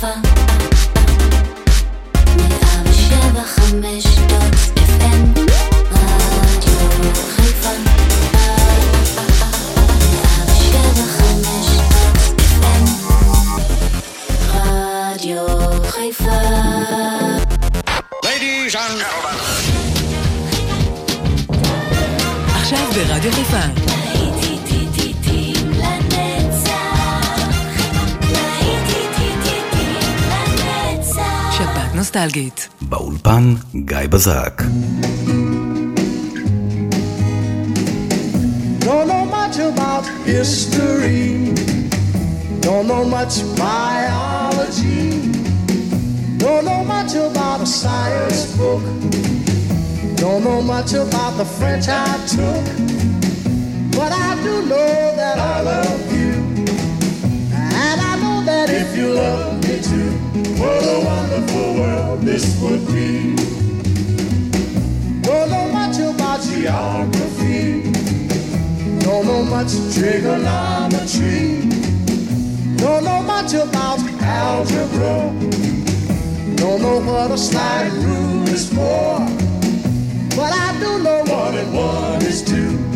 sofa. נוסטלגית. באולפן גיא בזק. Don't know much about history. Don't know much biology. Don't know much about a science book. Don't know much about the French I took. But I do know that I love you. And I know that if you love me too, what a wonderful world this would be. Don't know much about geography. Don't know much trigonometry. Don't know much about algebra. Don't know what a slide rule is for. But I do know one and one is two.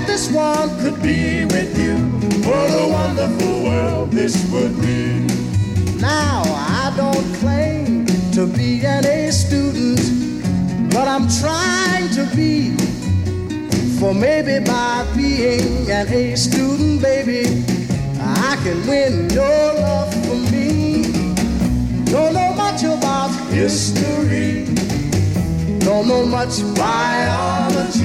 If this one could be with you, what a wonderful world this would be. Now, I don't claim to be an A student, but I'm trying to be. For maybe by being an A student, baby, I can win your love for me. Don't know much about history, don't know much biology,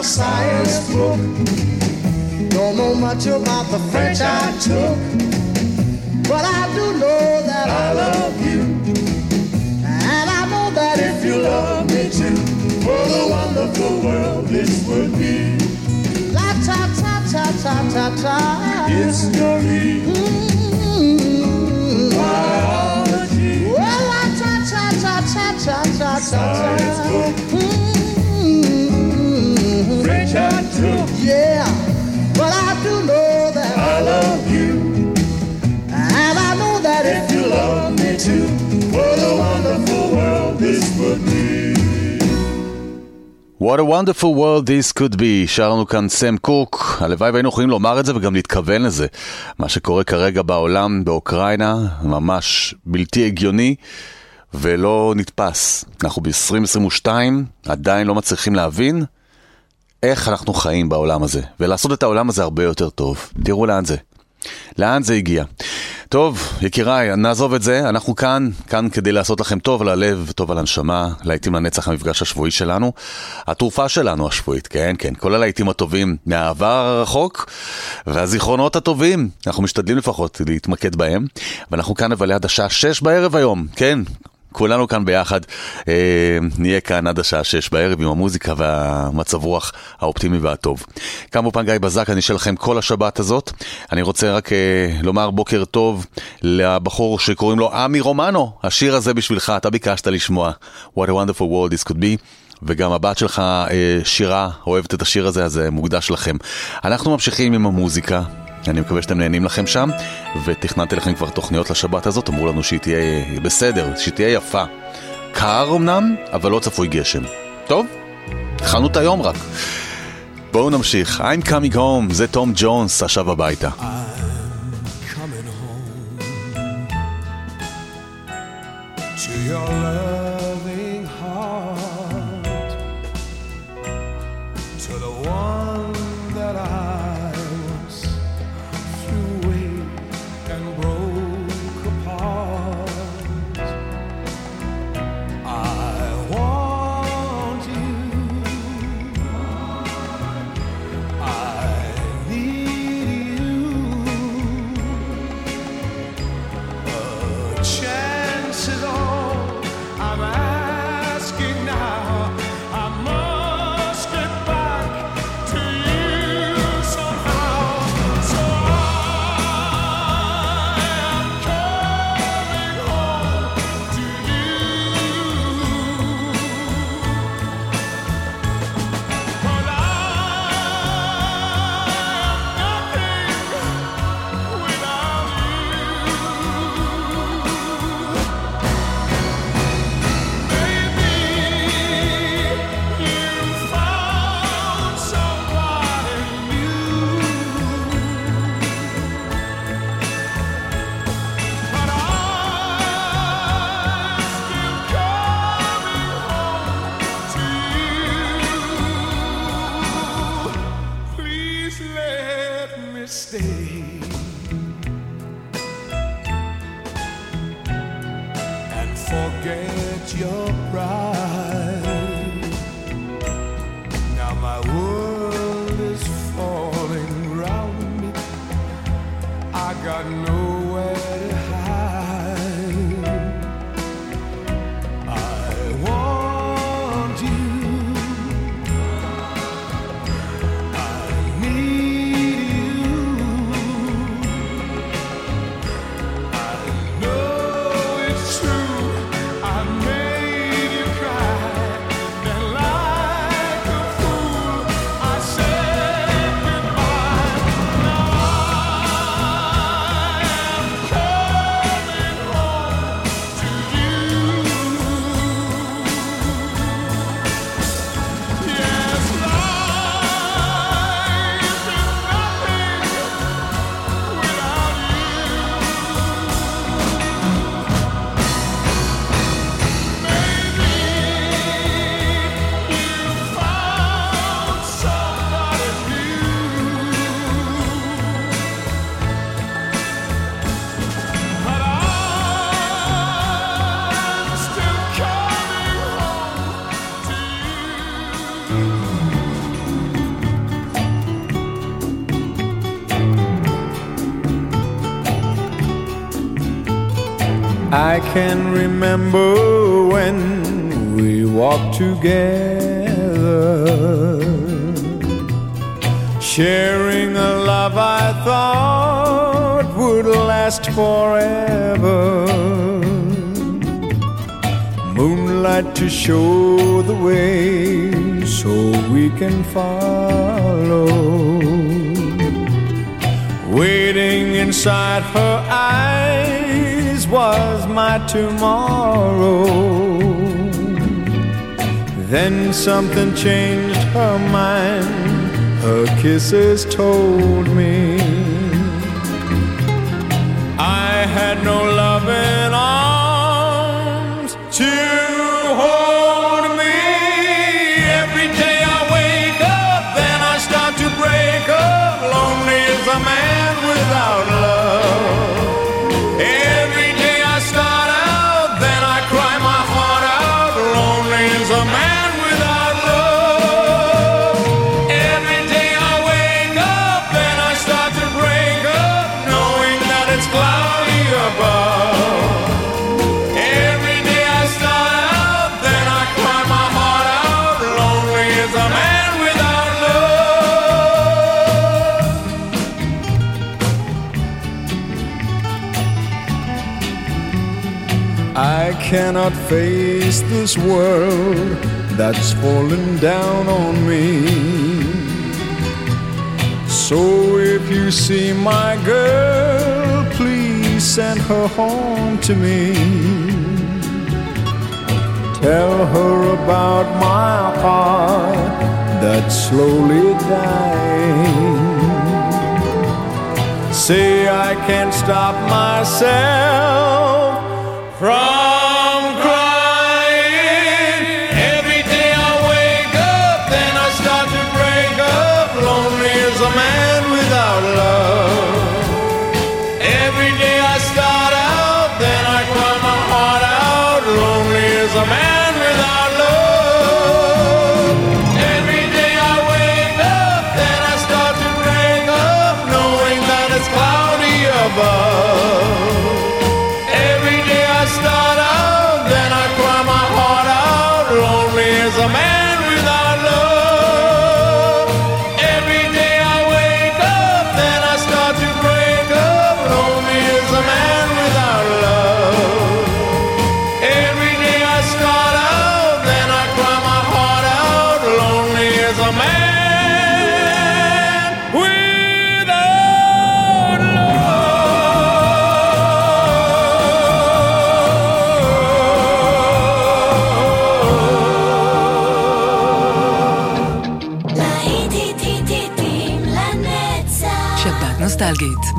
a science book. Don't know much about the French I took, but I do know that I love you. And I know that if you love me too, what a wonderful world this would be. La ta ta ta ta ta ta. It's Mm-hmm. Biology. Well, la ta ta ta ta ta ta ta. Science book. Mm-hmm. I took. Yeah, but I do know that I love you. And I know that if you love me too, what a wonderful world this would be. What a wonderful world this could be, שר לנו כאן סם קוק, הלוואי והיינו יכולים לומר את זה וגם להתכוון לזה. מה שקורה כרגע בעולם, באוקראינה, ממש בלתי הגיוני ולא נתפס. אנחנו ב-2022, עדיין לא מצליחים להבין איך אנחנו חיים בעולם הזה, ולעשות את העולם הזה הרבה יותר טוב. תראו לאן זה. לאן זה הגיע. טוב, יקיריי, נעזוב את זה, אנחנו כאן, כאן כדי לעשות לכם טוב על הלב, טוב על הנשמה, להיטים לנצח המפגש השבועי שלנו. התרופה שלנו השבועית, כן, כן, כל הלהיטים הטובים מהעבר הרחוק והזיכרונות הטובים, אנחנו משתדלים לפחות להתמקד בהם, ואנחנו כאן אבל עד השעה שש בערב היום, כן, כולנו כאן ביחד, אה, נהיה כאן עד השעה שש בערב עם המוזיקה והמצב רוח האופטימי והטוב. כאן באופן גיא בזק, אני אשאל לכם כל השבת הזאת. אני רוצה רק אה, לומר בוקר טוב לבחור שקוראים לו עמי רומנו. השיר הזה בשבילך, אתה ביקשת לשמוע. What a wonderful world this could be. וגם הבת שלך אה, שירה אוהבת את השיר הזה, אז זה מוקדש לכם. אנחנו ממשיכים עם המוזיקה. אני מקווה שאתם נהנים לכם שם, ותכננתי לכם כבר תוכניות לשבת הזאת, אמרו לנו שהיא תהיה בסדר, שהיא תהיה יפה. קר אמנם, אבל לא צפוי גשם. טוב, התחלנו את היום רק. בואו נמשיך. I'm coming home, זה תום ג'ונס, עכשיו הביתה. your stay. And forget your pride. Now my world is falling round me. I got no. can remember when we walked together, sharing a love I thought would last forever. Moonlight to show the way so we can follow. Waiting inside her eyes was my tomorrow. Then something changed her mind, her kisses told me. cannot face this world that's fallen down on me. So if you see my girl, please send her home to me. Tell her about my heart that's slowly dying. Say I can't stop myself from.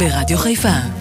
ברדיו חיפה.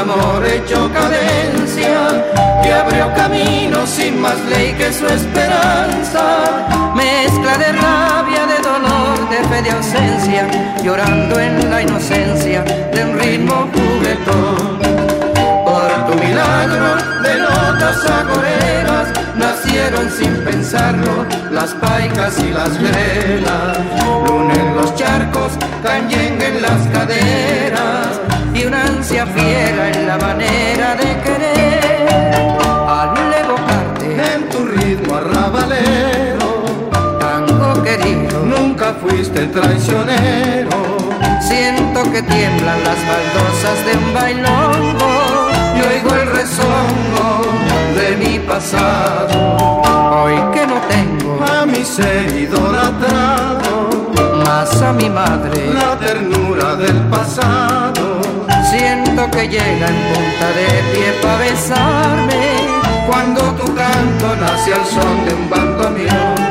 Amor hecho cadencia, que abrió camino sin más ley que su esperanza, mezcla de rabia, de dolor, de fe, de ausencia, llorando en la inocencia de un ritmo juguetón. Por tu milagro de notas agoreras nacieron sin pensarlo las paicas y las grelas. Luna en los charcos, cañengue en las caderas y fiera en la manera de querer. Al evocarte en tu ritmo arrabalero, tango querido, nunca fuiste traicionero. Siento que tiemblan las baldosas de un bailongo y oigo el rezongo de mi pasado. Hoy que no tengo a mi ser idolatrado, más a mi madre la ternura del pasado. Que llega en punta de pie para besarme cuando tu canto nace al son de un bandoneón.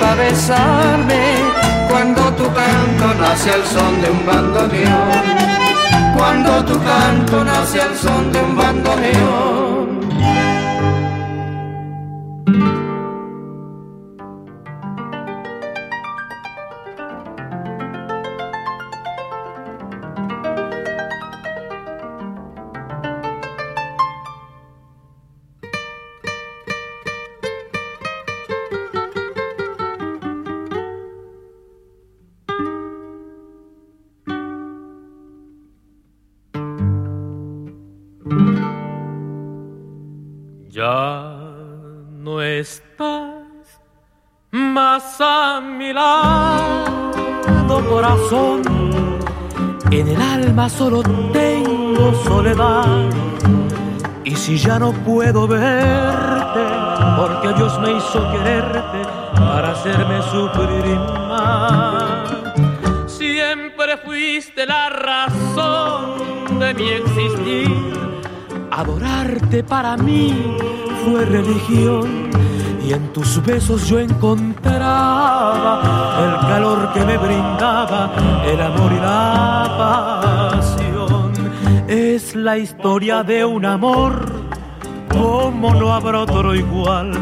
Para besarme cuando tu canto nace al son de un bandoneón. Cuando tu canto nace al son de un bandoneón. Alma solo tengo soledad. Y si ya no puedo verte, porque Dios me hizo quererte para hacerme sufrir más. Siempre fuiste la razón de mi existir. Adorarte para mí fue religión y en tus besos yo encontraba el calor que me brindaba el amor y la pasión. Es la historia de un amor como no habrá otro igual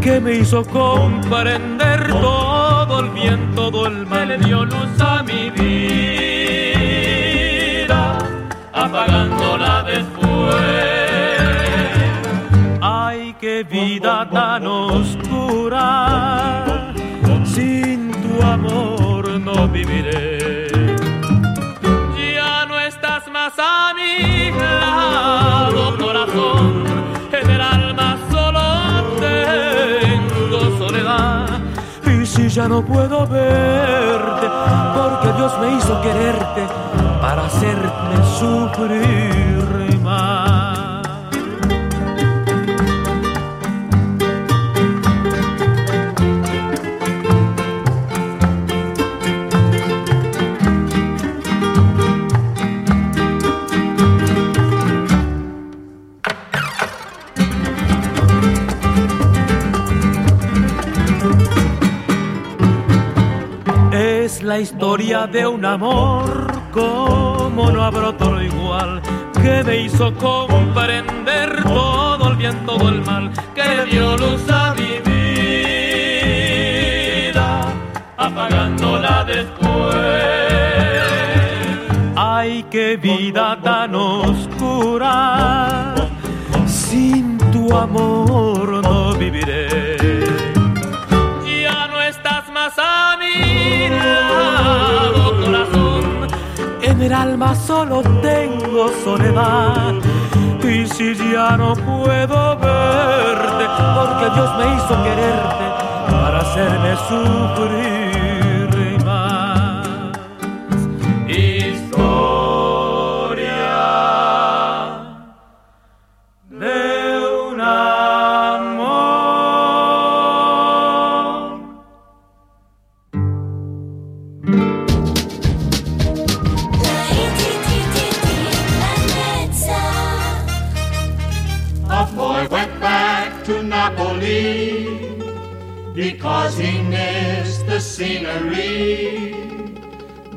que me hizo comprender todo el bien, todo el mal. Le dio luz a mi vida, apagándola después. Ay, qué vida tan oscura, sin tu amor no viviré. Estás mi lado, corazón. En el alma solo tengo soledad. Y si ya no puedo verte, porque Dios me hizo quererte para hacerme sufrir más. La historia de un amor como no habrá otro igual que me hizo comprender todo el bien, todo el mal que le dio luz a mi pagándola después. Ay, qué vida tan oscura, sin tu amor no viviré. Alma solo tengo soledad. Y si ya no puedo verte, porque Dios me hizo quererte para hacerme sufrir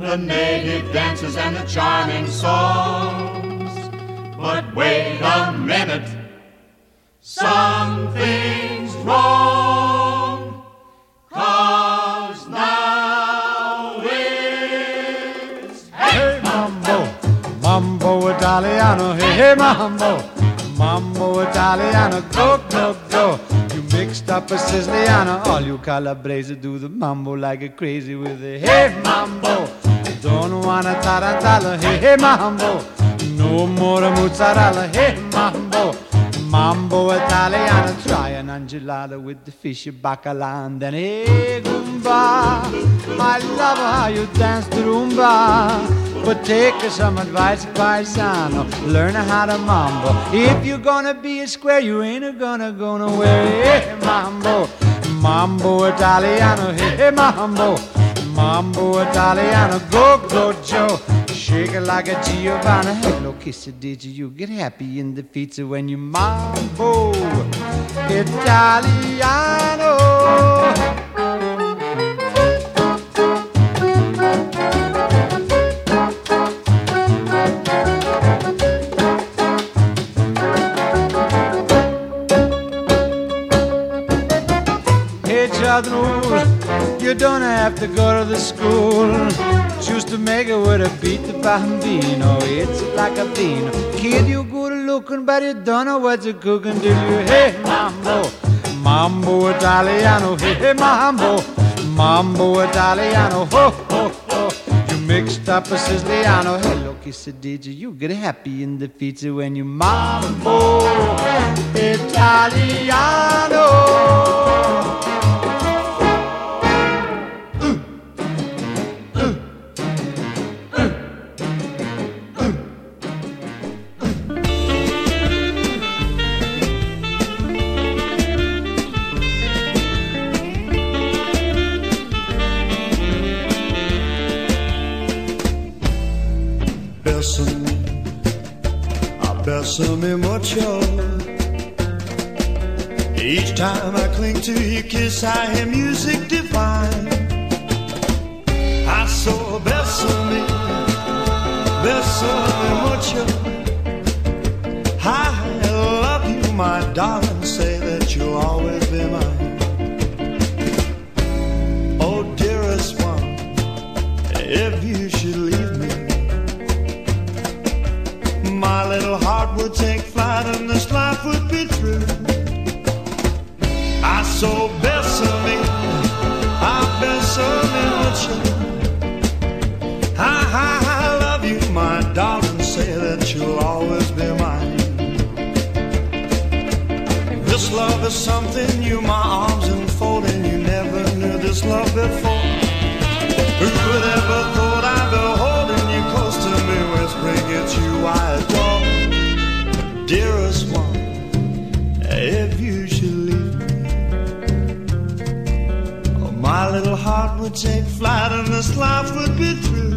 the native dances and the charming songs. But wait a minute, something's wrong. Cause now it's Hey mambo, mambo Italiano, hey, hey mambo, mambo Italiano, go, go, go. You mixed up a Siciliano, all you Calabrese do the mambo like a crazy with a hey mambo. Don't wanna tarantella, hey, hey mambo. No more mozzarella, hey mambo. Mambo Italiano, try an enchilada with the fish bacala and then hey Goomba. I love how you dance the rumba. But take some advice, paisano. Learn how to mambo. If you're gonna be a square, you ain't gonna go nowhere. Hey, mambo, mambo Italiano. Hey, mambo, mambo Italiano. Go, go, Joe. Shake it like a Giovanna. Hello, kiss it, did you? Get happy in the pizza when you mambo Italiano. Hey, Chadru, you don't have to go to the school. Choose to make it with a beat the bambino. It's like a bean. Kid, you good looking, but you don't know what you're cooking, do you? Hey, mambo, mambo Italiano. Hey, hey, mambo, mambo Italiano. Ho, ho, ho. You mixed up a Siciliano. Hello, quesadilla. You get happy in the feature when you mambo Italiano. Each time I cling to your kiss, I hear music divine. I saw a bésame, bésame mucho. I love you, my darling. Say that you'll always be mine. Oh, dearest one, if you should leave me. My little heart would take would be through. I so bésame, I bésame mucho. I, I, I love you, my darling. Say that you'll always be mine. This love is something new, my arms enfolding. You never knew this love before. Who would ever thought I'd be holding you close to me, whispering it's you I adore, dearest one. If you should leave me, oh, my little heart would take flight and this life would be through.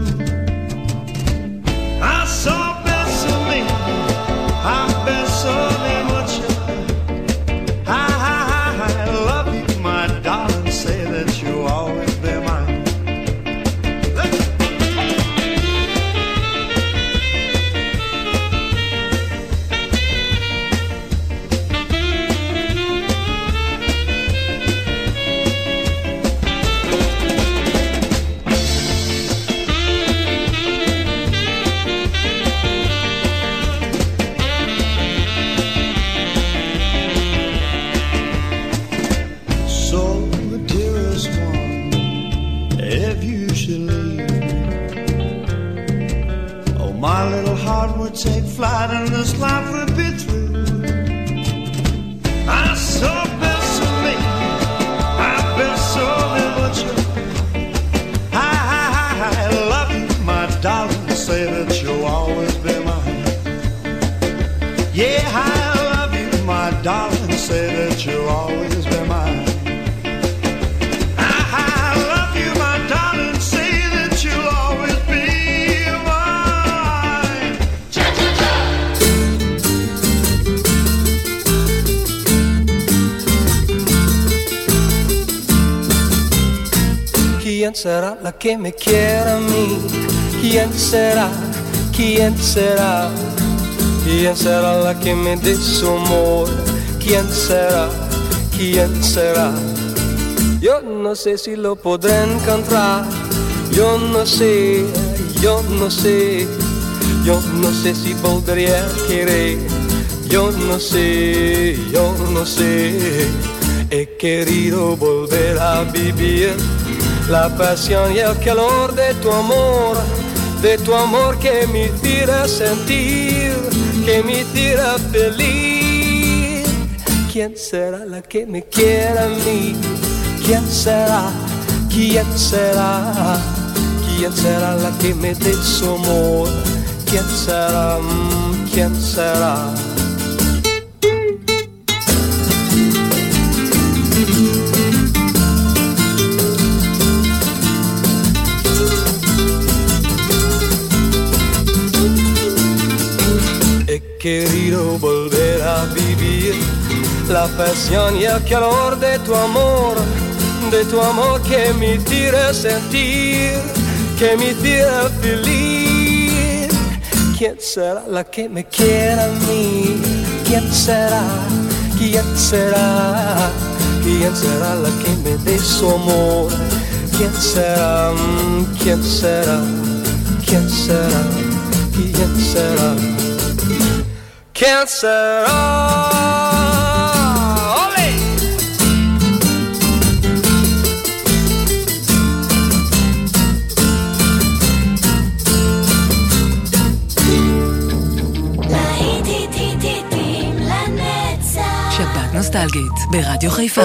Que me quiera a mí? ¿Quién será? ¿Quién será? ¿Quién será la que me dé su amor? ¿Quién será? ¿Quién será? Yo no sé si lo podré encontrar. Yo no sé, yo no sé. Yo no sé si volveré a querer. Yo no sé, yo no sé. He querido volver a vivir la pasión y el calor de tu amor, de tu amor que me hiciera sentir, que me hiciera feliz. ¿Quién será la que me quiera a mí? ¿Quién será? ¿Quién será? ¿Quién será la que me dé su amor? ¿Quién será? Mm, ¿Quién será? Querido volver a vivir la pasión y el calor de tu amor, de tu amor que me hiciera sentir, que me hiciera feliz. ¿Quién será la que me quiera a mí? ¿Quién será? ¿Quién será? ¿Quién será la que me dé su amor? ¿Quién será? ¿Quién será? ¿Quién será? ¿Quién será? cancer. Oh, ole. שבת נוסטלגית ברדיו חיפה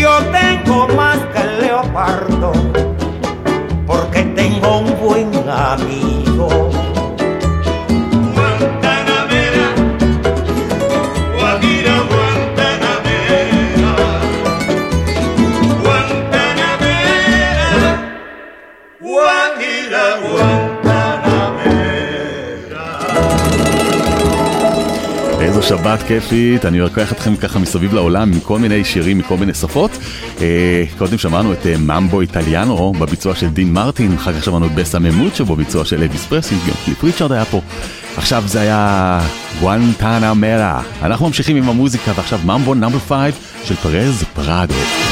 Yo tengo más que el leopardo, porque tengo un buen amigo. כיפית, אני לוקח אתכם ככה מסביב לעולם עם כל מיני שירים מכל מיני שפות. אה, קודם שמענו את אה, ממבו איטליאנו בביצוע של דין מרטין, אחר כך שמענו את בסה ממוצ'ו בביצוע של אביס פרסי, גם קליפ ריצ'רד היה פה. עכשיו זה היה גואנטנה מרה. אנחנו ממשיכים עם המוזיקה ועכשיו ממבו נאמבר 5 של פרז פרדו.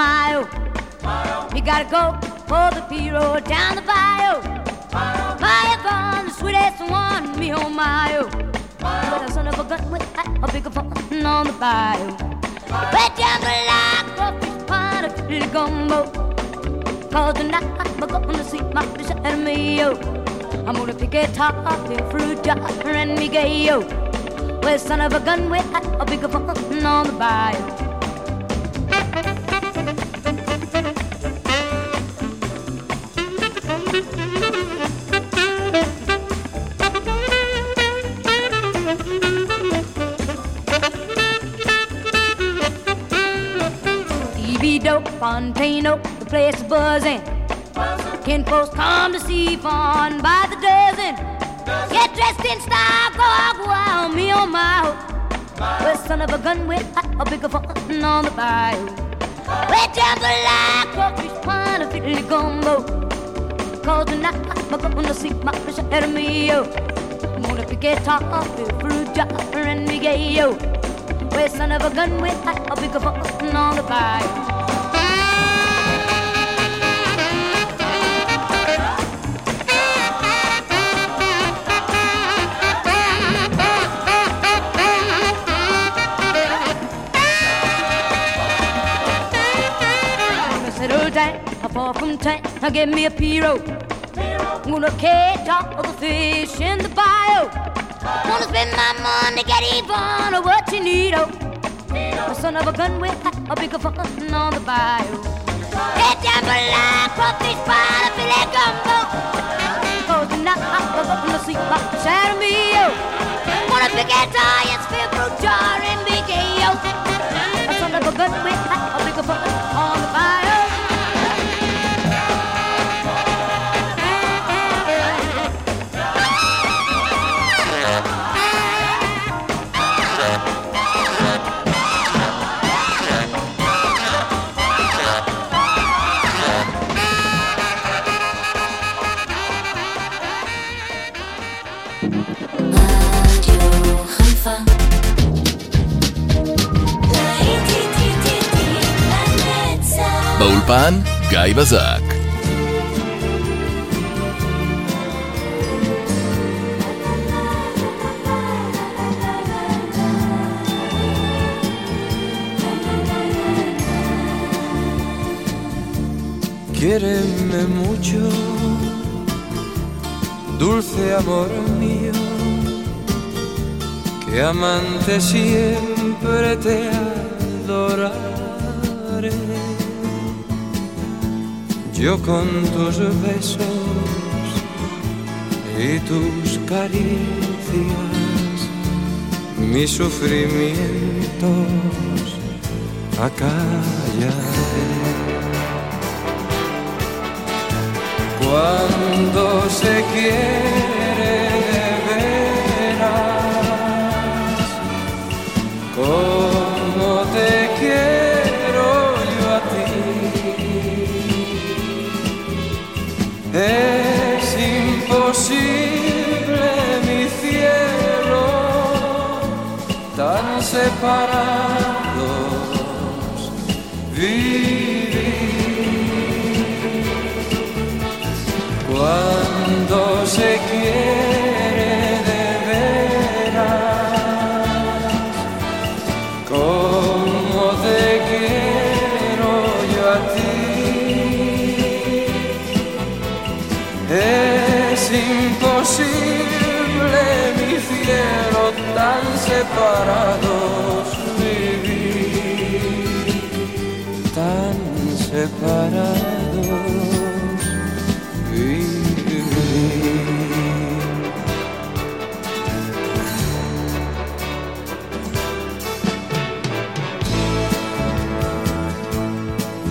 My own. Me gotta go for the P-road down the bayou. My gone, the sweetest one, me on my own. But a son of a gun with a bigger fun on the bayou. Wet down the line, crawfish pot of chili gumbo. Cause tonight I'm gonna see my me, yo. I'm gonna pick a top, a fruit jar, and me gay, yo. Well, son of a gun with a bigger fun on the bayou. See fun by the dozen. Get dressed in style, go out wild, me on my own. Well, son of a gun with a bigger fun on the bayou. We're jambalaya, crawfish, pine, a fiddly gumbo. Cause tonight I'm gonna see my fish ahead of me, yo. I'm gonna pick a top, a fruit jar, and me gay, yo. Well, son of a gun with a bigger fun on the bayou. From. Now give me a Piro. I'm gonna catch all the fish in the bayou. Wanna spend my money, get even or what you need, oh. The son of a gun with a bigger fun on the bayou. Get jambalaya, crawfish pie, a filet gumbo. Cause tonight I'm gonna see my oh. Wanna pick a tie spill fruit jar and yo. The son of a gun with a bigger fun באולפן גיא בזק. Quiereme mucho, dulce amor mío, que amante siempre te adoraré. Yo con tus besos y tus caricias, mis sufrimientos acallaré. Cuando se quiere de imposible mi cielo, tan separado. παραδοσμίδι ήταν σε παραδοσμίδι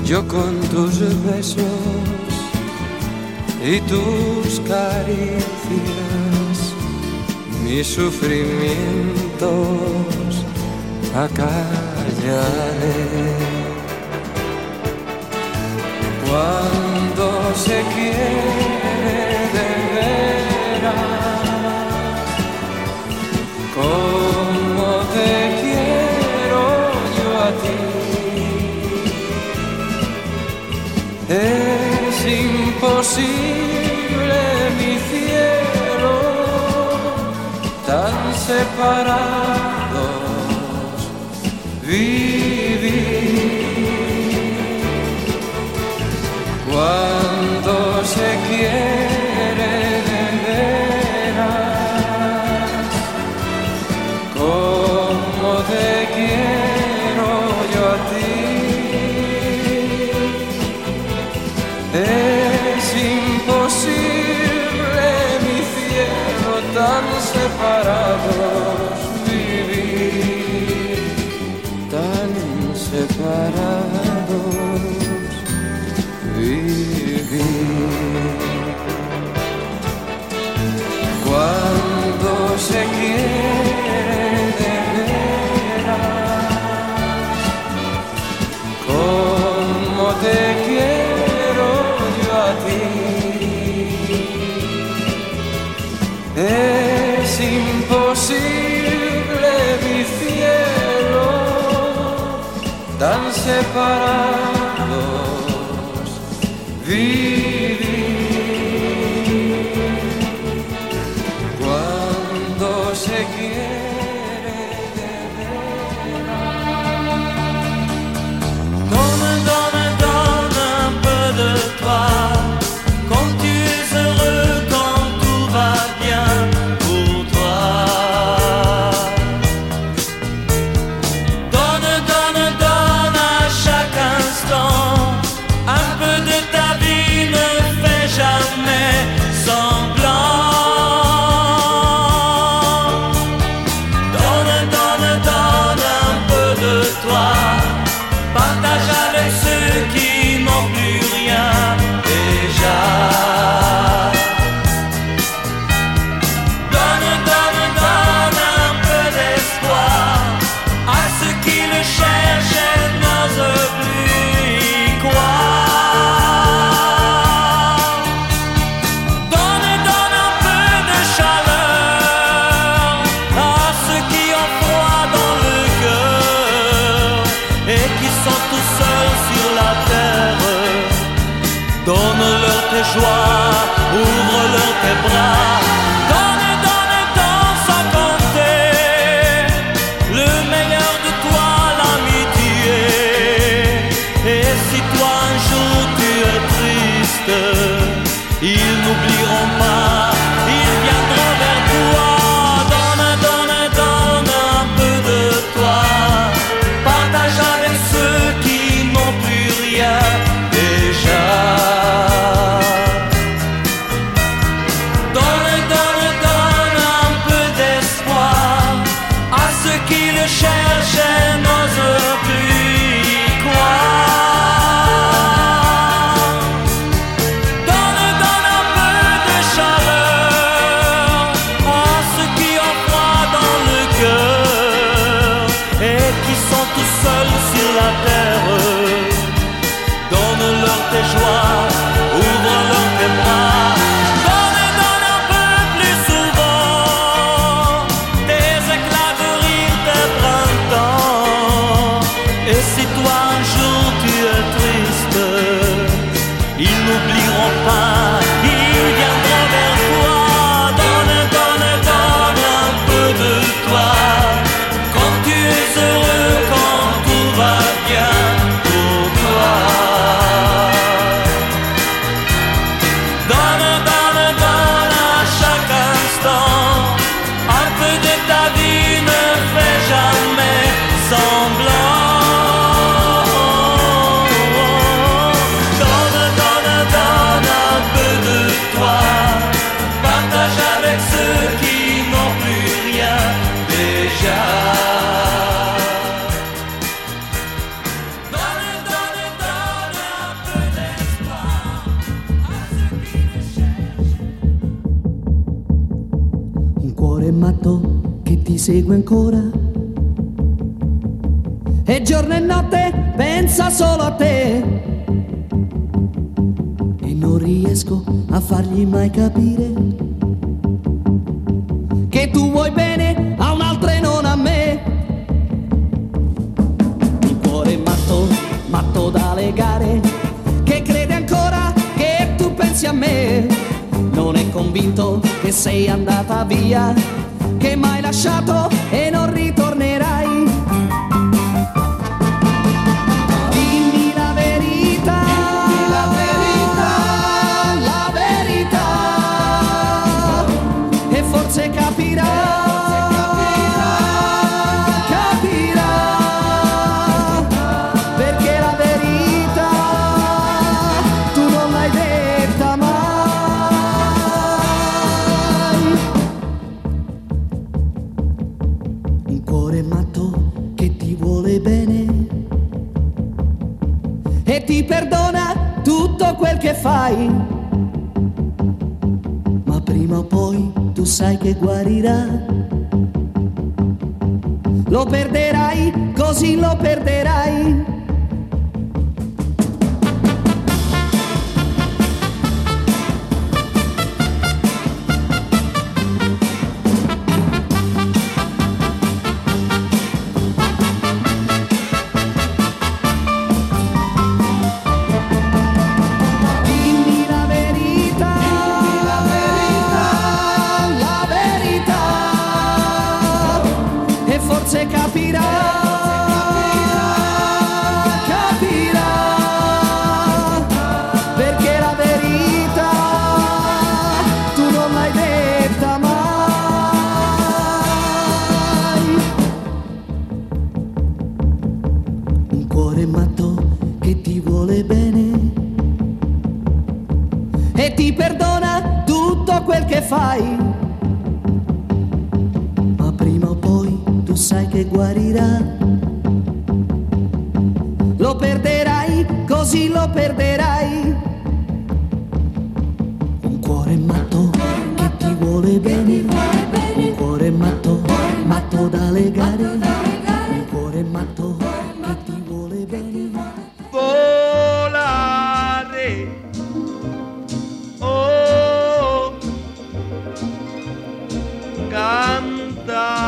Yo con tus besos y tus caricias mis sufrimientos acallaré. Cuando se quiere de veras, como te quiero yo a ti, es imposible. separados vivir cuando se quiere. separados vivir cuando se quiere. Solo a te. E non riesco a fargli mai capire che tu vuoi bene a un'altra e non a me. Un cuore matto, matto da legare, che crede ancora che tu pensi a me. Non è convinto che sei andata via, che m'hai lasciato e non fai. Ma prima o poi tu sai che guarirà. Lo perderai, così lo perderai. Sai che guarirà. Lo perderai, così lo perderai. Un cuore matto che ti vuole bene. Un cuore matto, matto da legare. Un cuore matto che ti vuole bene. volare. Oh, cantare.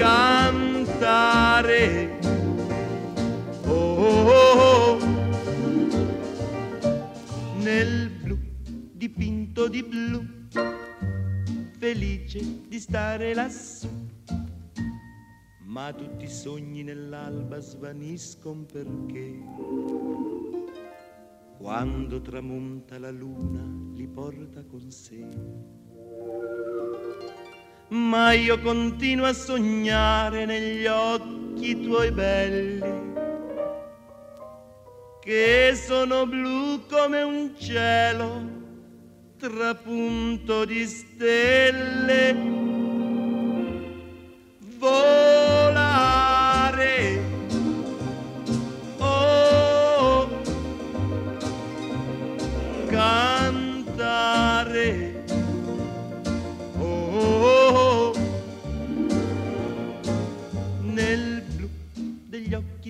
Cantare. Oh, oh, oh nel blu dipinto di blu, felice di stare lassù. Ma tutti i sogni nell'alba svaniscono perché quando tramonta la luna li porta con sé. Ma io continuo a sognare negli occhi tuoi belli che sono blu come un cielo trapunto di stelle.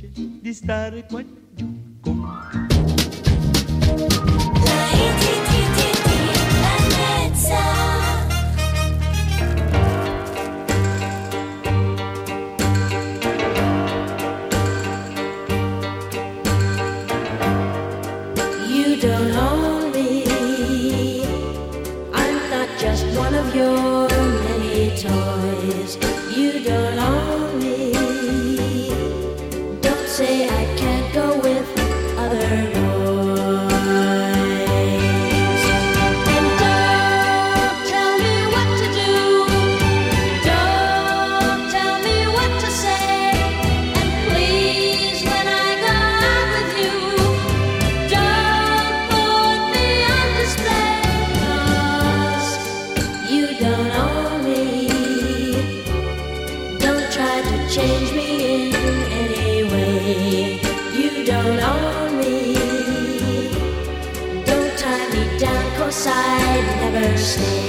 felice di stare qua never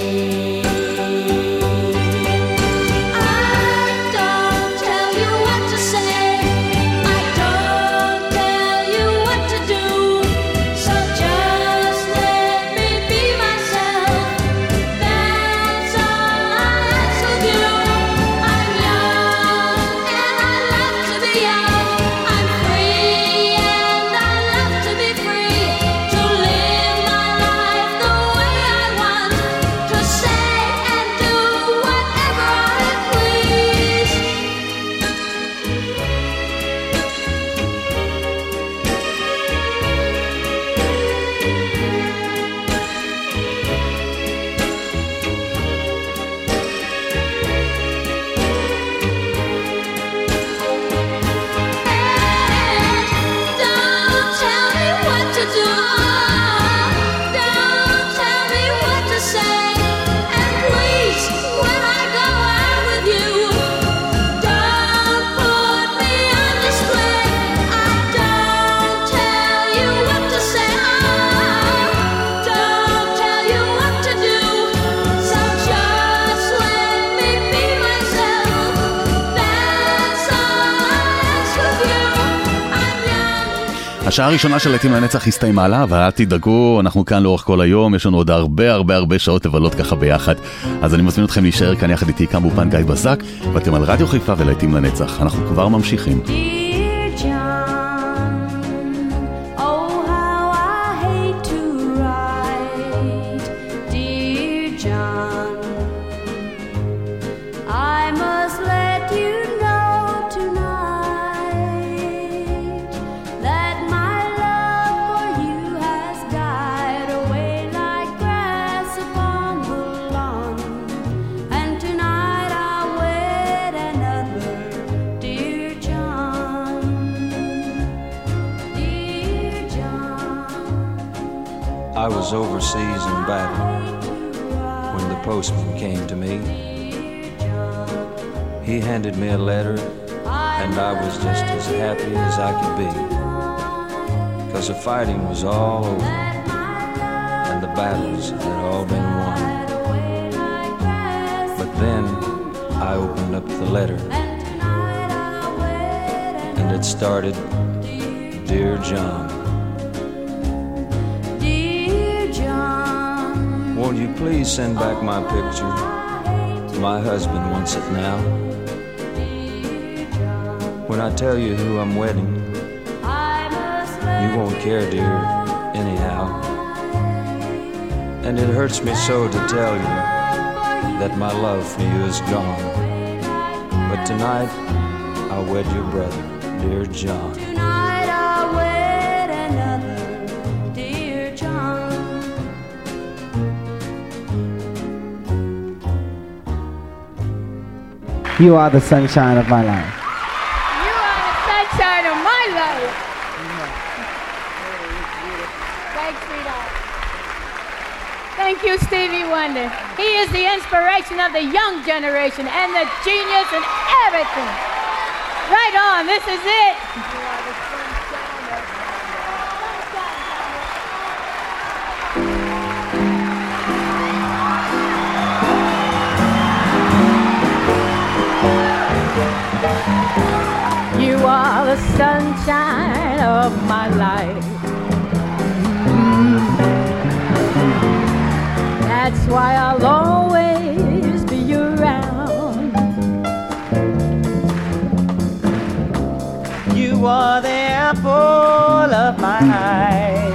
השעה הראשונה של להיטים לנצח הסתיימה לה, אבל אל תדאגו, אנחנו כאן לאורך כל היום, יש לנו עוד הרבה הרבה הרבה שעות לבלות ככה ביחד. אז אני מזמין אתכם להישאר כאן יחד איתי כאן באופן גיא בזק, ואתם על רדיו חיפה ולהיטים לנצח. אנחנו כבר ממשיכים. Postman came to me. He handed me a letter, and I was just as happy as I could be. Because the fighting was all over, and the battles had all been won. But then I opened up the letter, and it started Dear John. Won't you please send back my picture? My husband wants it now. When I tell you who I'm wedding, you won't care, dear, anyhow. And it hurts me so to tell you that my love for you is gone. But tonight, I'll wed your brother, dear John. You are the sunshine of my life. You are the sunshine of my life. Thanks, sweetheart. Thank you, Stevie Wonder. He is the inspiration of the young generation and the genius and everything. Right on, this is it. The sunshine of my life. That's why I'll always be around. You are the apple of my eye.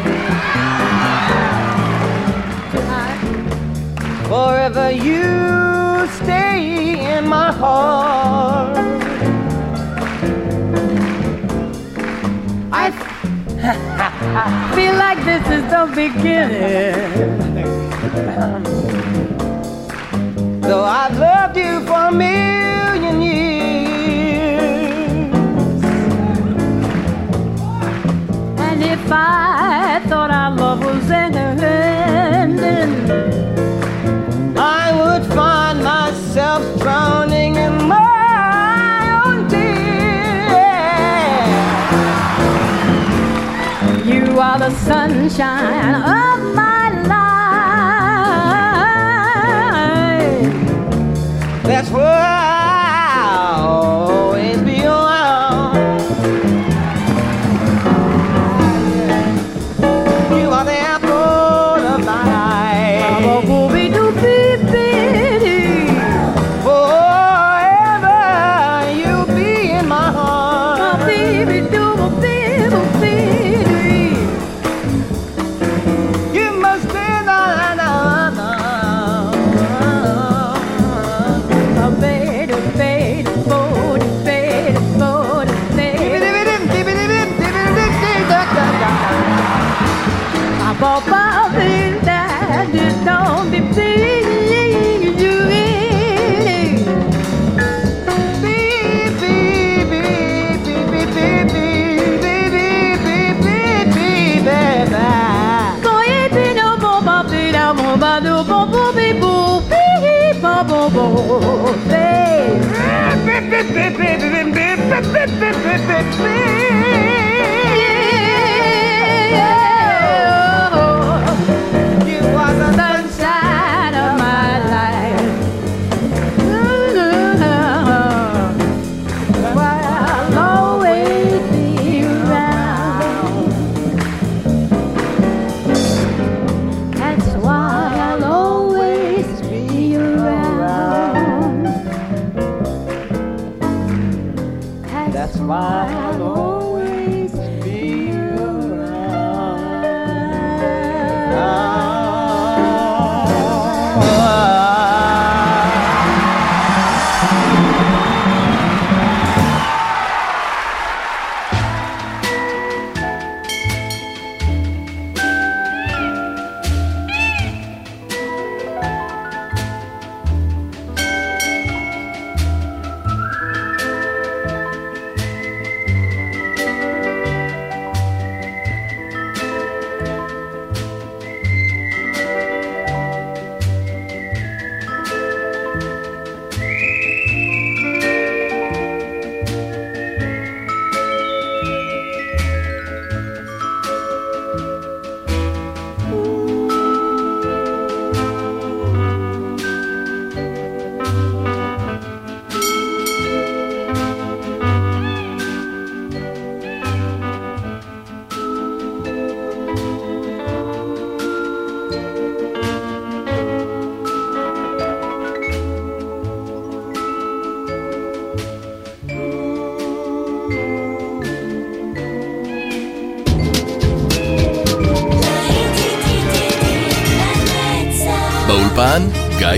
Forever you stay in my heart. Feel like this is the beginning. Though I've loved you for a million years. And if I thought our love was ending, I would find myself drowning in my are the sunshine of my life. That's why You